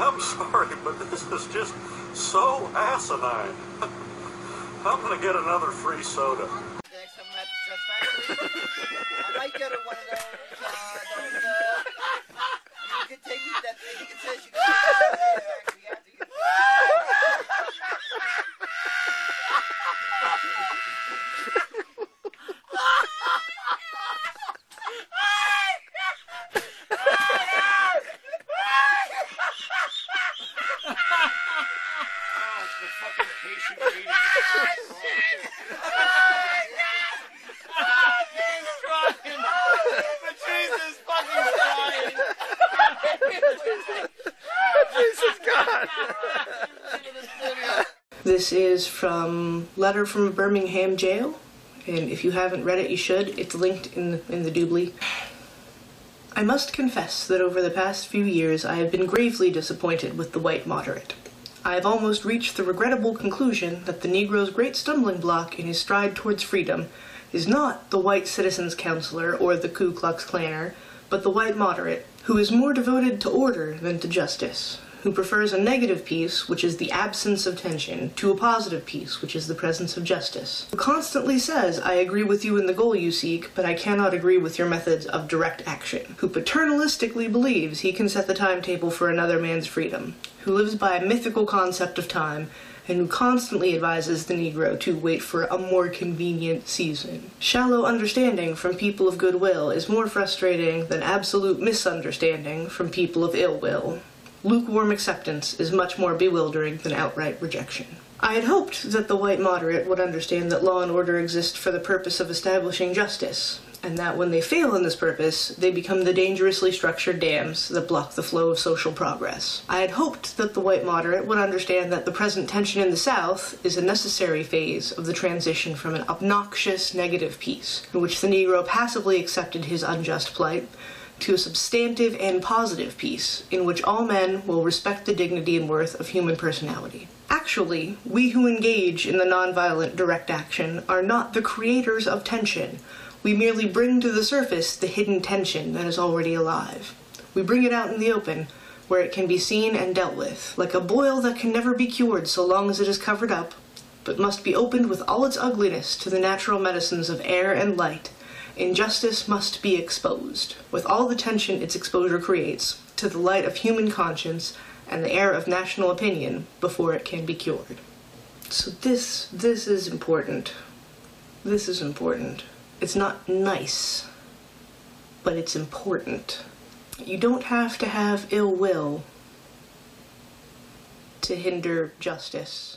I'm sorry, but this is just so asinine. I'm gonna get another free soda. I might get one of those. Uh, those uh, you can take it, that thing that says you can take it This is from Letter from Birmingham Jail, and if you haven't read it, you should. It's linked in the, in the doobly. I must confess that over the past few years I have been gravely disappointed with the white moderate. I have almost reached the regrettable conclusion that the Negro's great stumbling block in his stride towards freedom is not the white citizens' counselor or the Ku Klux Klanner, but the white moderate, who is more devoted to order than to justice, who prefers a negative peace, which is the absence of tension, to a positive peace, which is the presence of justice, who constantly says, I agree with you in the goal you seek, but I cannot agree with your methods of direct action, who paternalistically believes he can set the timetable for another man's freedom, who lives by a mythical concept of time, and who constantly advises the Negro to wait for a more convenient season. Shallow understanding from people of goodwill is more frustrating than absolute misunderstanding from people of ill will. Lukewarm acceptance is much more bewildering than outright rejection. I had hoped that the white moderate would understand that law and order exist for the purpose of establishing justice, and that when they fail in this purpose, they become the dangerously structured dams that block the flow of social progress. I had hoped that the white moderate would understand that the present tension in the South is a necessary phase of the transition from an obnoxious negative peace, in which the Negro passively accepted his unjust plight, to a substantive and positive peace in which all men will respect the dignity and worth of human personality. Actually, we who engage in the nonviolent direct action are not the creators of tension. We merely bring to the surface the hidden tension that is already alive. We bring it out in the open, where it can be seen and dealt with, like a boil that can never be cured so long as it is covered up, but must be opened with all its ugliness to the natural medicines of air and light Injustice must be exposed, with all the tension its exposure creates, to the light of human conscience and the air of national opinion before it can be cured. So this this is important. This is important. It's not nice, but it's important. You don't have to have ill will to hinder justice.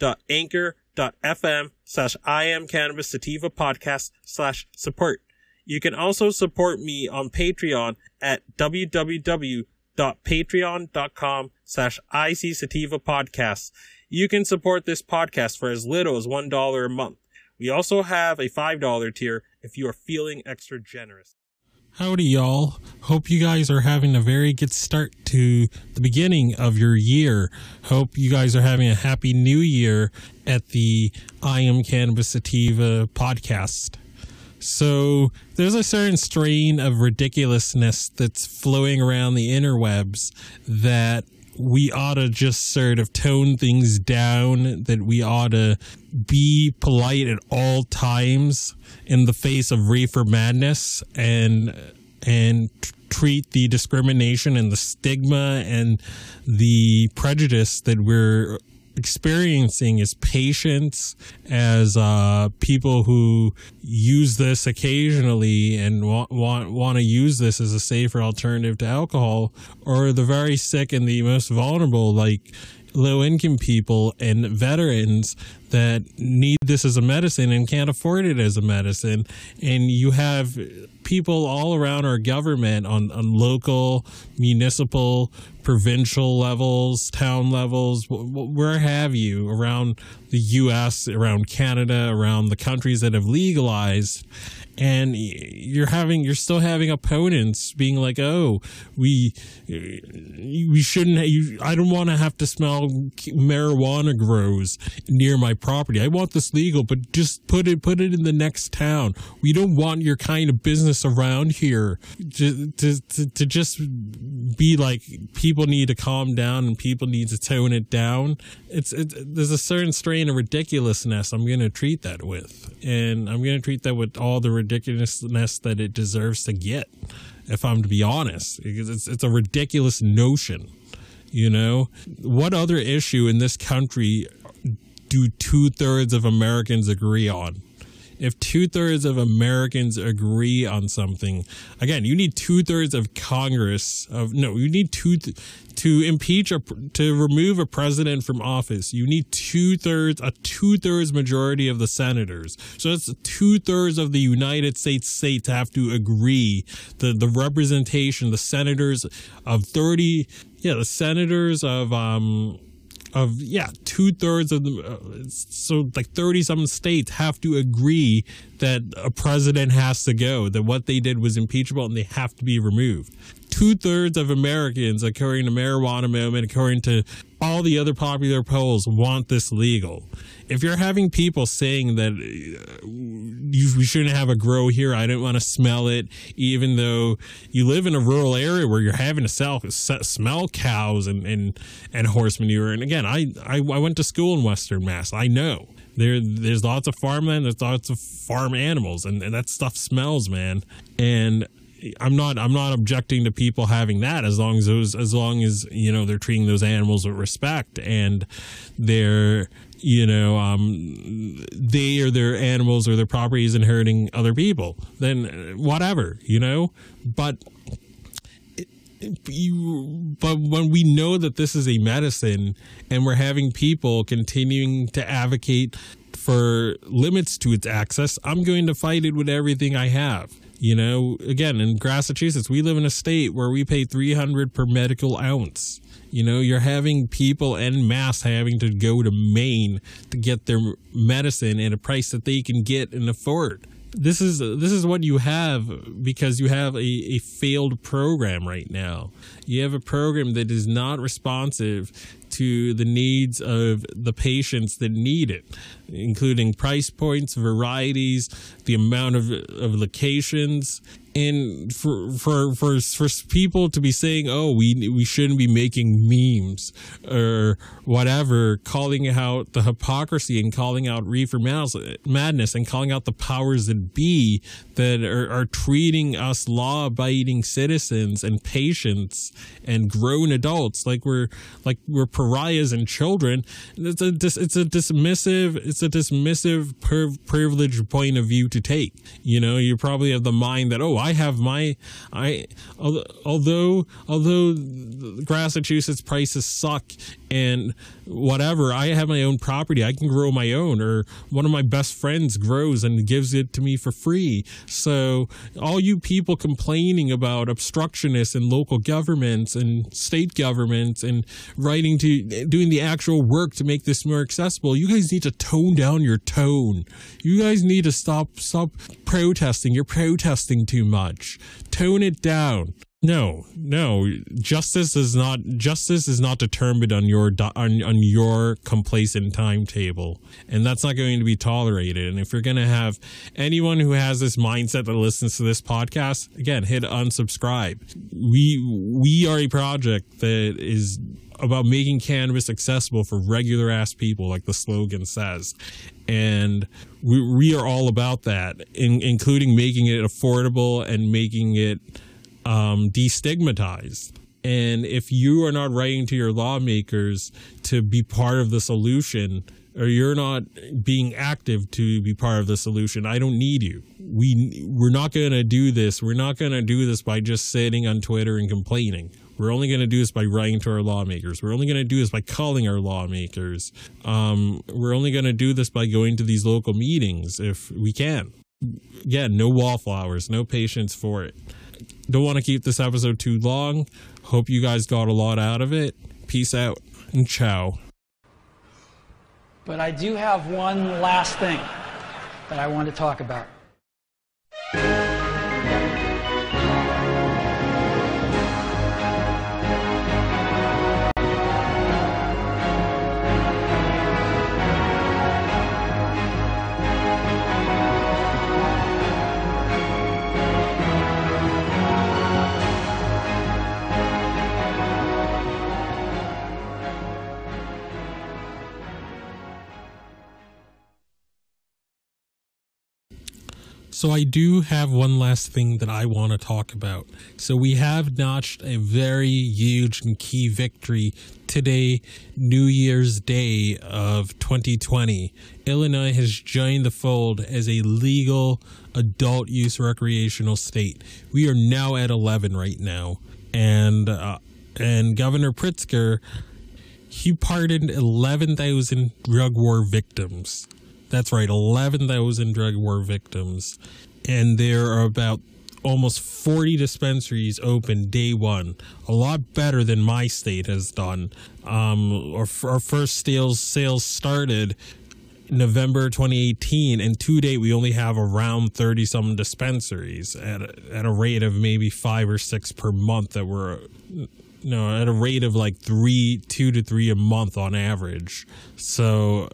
www.anchor.fm slash I am cannabis sativa podcast slash support. You can also support me on Patreon at www.patreon.com slash IC Sativa Podcasts. You can support this podcast for as little as $1 a month. We also have a $5 tier if you are feeling extra generous. Howdy, y'all. Hope you guys are having a very good start to the beginning of your year. Hope you guys are having a happy new year at the I Am Cannabis Sativa podcast. So, there's a certain strain of ridiculousness that's flowing around the interwebs that we ought to just sort of tone things down, that we ought to be polite at all times in the face of reefer madness and and treat the discrimination and the stigma and the prejudice that we're experiencing as patients, as uh, people who use this occasionally and want want want to use this as a safer alternative to alcohol, or the very sick and the most vulnerable, like low income people and veterans that need this as a medicine and can't afford it as a medicine. And you have people all around our government on, on local, municipal, provincial levels, town levels, where have you, around the US, around Canada, around the countries that have legalized and you're having you're still having opponents being like oh we we shouldn't you, i don't want to have to smell marijuana grows near my property. I want this legal but just put it put it in the next town. We don't want your kind of business around here to to, to, to just be like people need to calm down and people need to tone it down it's, it's there's a certain strain of ridiculousness i'm going to treat that with and i'm going to treat that with all the ridiculousness that it deserves to get. If I'm to be honest, because it's it's a ridiculous notion. You know, what other issue in this country do two thirds of Americans agree on? If two thirds of Americans agree on something, again, you need two thirds of Congress of no, you need two th- to impeach a to remove a president from office. You need two thirds a two thirds majority of the senators. So that's two thirds of the United States states have to agree. The the representation, the senators of thirty, yeah, the senators of um of yeah two thirds of the uh, so like thirty some states have to agree that a president has to go that what they did was impeachable and they have to be removed. Two thirds of Americans, according to Marijuana Moment, according to all the other popular polls, want this legal if you're having people saying that uh, you, we shouldn't have a grow here, I don't want to smell it, even though you live in a rural area where you're having to sell, smell cows and, and, and horse manure. And again, I, I, I went to school in Western Mass. I know there there's lots of farmland, there's lots of farm animals, and, and that stuff smells, man. And I'm not I'm not objecting to people having that as long as those as long as you know they're treating those animals with respect and they're you know, um, they or their animals or their properties and hurting other people, then whatever, you know. But you, but when we know that this is a medicine and we're having people continuing to advocate for limits to its access, I'm going to fight it with everything I have. You know, again, in Massachusetts, we live in a state where we pay 300 per medical ounce. You know, you're having people en masse having to go to Maine to get their medicine at a price that they can get and afford. This is this is what you have because you have a, a failed program right now. You have a program that is not responsive to the needs of the patients that need it, including price points, varieties, the amount of, of locations, and for for for for people to be saying, "Oh, we we shouldn't be making memes or whatever," calling out the hypocrisy and calling out reefer madness and calling out the powers that be that are, are treating us law-abiding citizens and patients and grown adults like we're like we're pariahs and children. It's a it's a dismissive it's a dismissive privileged point of view to take. You know, you probably have the mind that oh I have my I although although Massachusetts prices suck and whatever I have my own property I can grow my own or one of my best friends grows and gives it to me for free so all you people complaining about obstructionists and local governments and state governments and writing to doing the actual work to make this more accessible you guys need to tone down your tone you guys need to stop stop protesting you're protesting too much tone it down no, no. Justice is not justice is not determined on your on, on your complacent timetable, and that's not going to be tolerated. And if you're going to have anyone who has this mindset that listens to this podcast, again, hit unsubscribe. We we are a project that is about making cannabis accessible for regular ass people, like the slogan says. And we, we are all about that, in, including making it affordable and making it um, destigmatized. And if you are not writing to your lawmakers to be part of the solution, or you're not being active to be part of the solution, I don't need you. We we're not going to do this. We're not going to do this by just sitting on Twitter and complaining. We're only going to do this by writing to our lawmakers. We're only going to do this by calling our lawmakers. Um, we're only going to do this by going to these local meetings if we can. Again, no wallflowers, no patience for it. Don't want to keep this episode too long. Hope you guys got a lot out of it. Peace out and ciao. But I do have one last thing that I want to talk about. So I do have one last thing that I want to talk about. So we have notched a very huge and key victory today, New Year's Day of 2020. Illinois has joined the fold as a legal adult use recreational state. We are now at 11 right now, and uh, and Governor Pritzker he pardoned 11,000 drug war victims. That's right, 11,000 drug war victims. And there are about almost 40 dispensaries open day one. A lot better than my state has done. Um, our, our first sales, sales started November 2018, and to date, we only have around 30 some dispensaries at a, at a rate of maybe five or six per month that were no at a rate of like three two to three a month on average so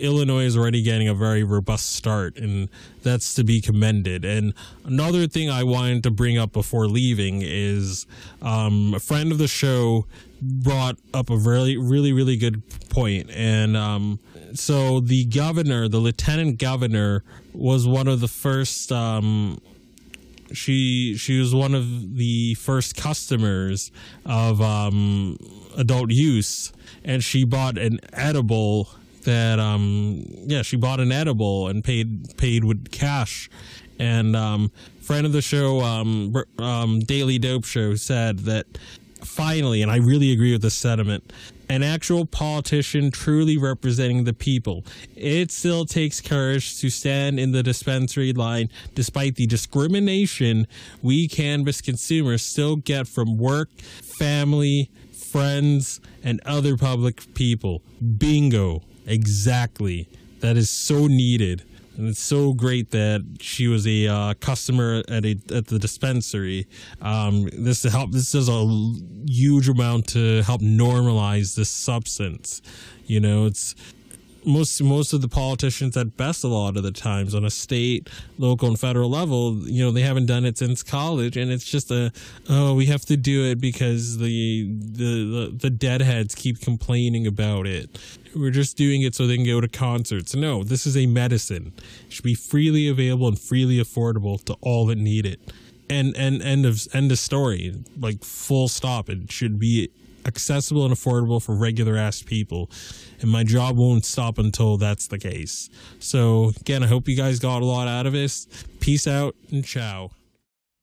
illinois is already getting a very robust start and that's to be commended and another thing i wanted to bring up before leaving is um, a friend of the show brought up a really really really good point. and um, so the governor the lieutenant governor was one of the first um, she she was one of the first customers of um, adult use, and she bought an edible that um yeah she bought an edible and paid paid with cash, and um friend of the show um, um Daily Dope Show said that finally, and I really agree with this sentiment, an actual politician truly representing the people. It still takes courage to stand in the dispensary line despite the discrimination we cannabis consumers still get from work, family, friends, and other public people. Bingo. Exactly. That is so needed and it's so great that she was a uh, customer at a at the dispensary. Um, this help. This does a huge amount to help normalize this substance. You know, it's most most of the politicians at best a lot of the times on a state local and federal level you know they haven't done it since college and it's just a oh we have to do it because the the the, the deadheads keep complaining about it. We're just doing it so they can go to concerts. No this is a medicine. It should be freely available and freely affordable to all that need it. And and end of end of story. Like full stop. It should be accessible and affordable for regular ass people. And my job won't stop until that's the case. So, again, I hope you guys got a lot out of this. Peace out and ciao.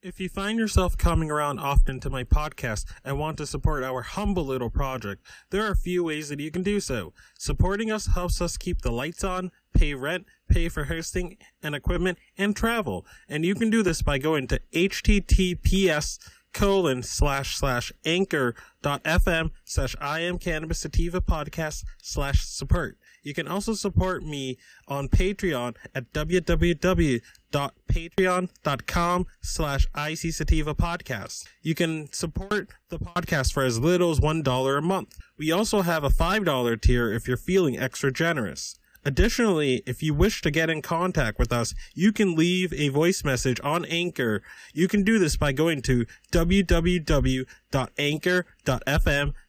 If you find yourself coming around often to my podcast and want to support our humble little project, there are a few ways that you can do so. Supporting us helps us keep the lights on, pay rent, pay for hosting and equipment, and travel. And you can do this by going to https colon slash slash anchor dot fm slash I am cannabis sativa podcast slash support. You can also support me on Patreon at www.patreon.com slash IC Sativa podcast. You can support the podcast for as little as $1 a month. We also have a $5 tier if you're feeling extra generous. Additionally, if you wish to get in contact with us, you can leave a voice message on Anchor. You can do this by going to www.anchor.fm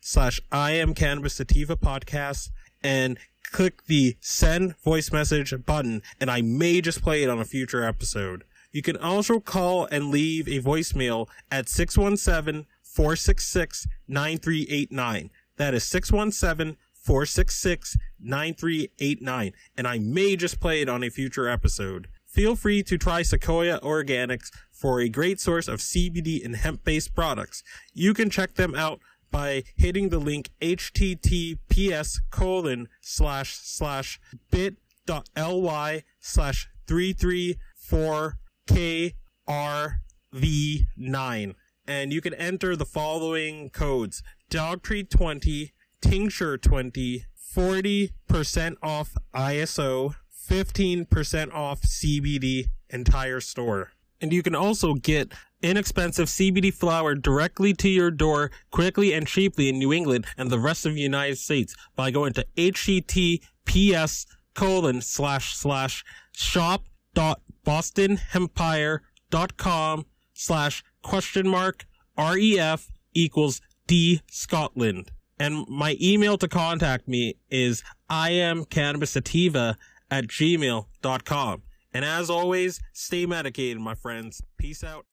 slash I am cannabis sativa podcast and click the send voice message button and I may just play it on a future episode. You can also call and leave a voicemail at 617 466 9389. That is 617 466 9389. And I may just play it on a future episode. Feel free to try Sequoia Organics for a great source of CBD and hemp based products. You can check them out by hitting the link https colon slash slash bit.ly slash 334krv9 and you can enter the following codes dogtree20 tincture 20 40% off iso 15% off cbd entire store. And you can also get inexpensive CBD flower directly to your door quickly and cheaply in New England and the rest of the United States by going to https colon slash slash shop dot bostonhempire.com slash question mark ref equals d scotland and my email to contact me is i am cannabis sativa at gmail.com and as always, stay medicated, my friends. Peace out.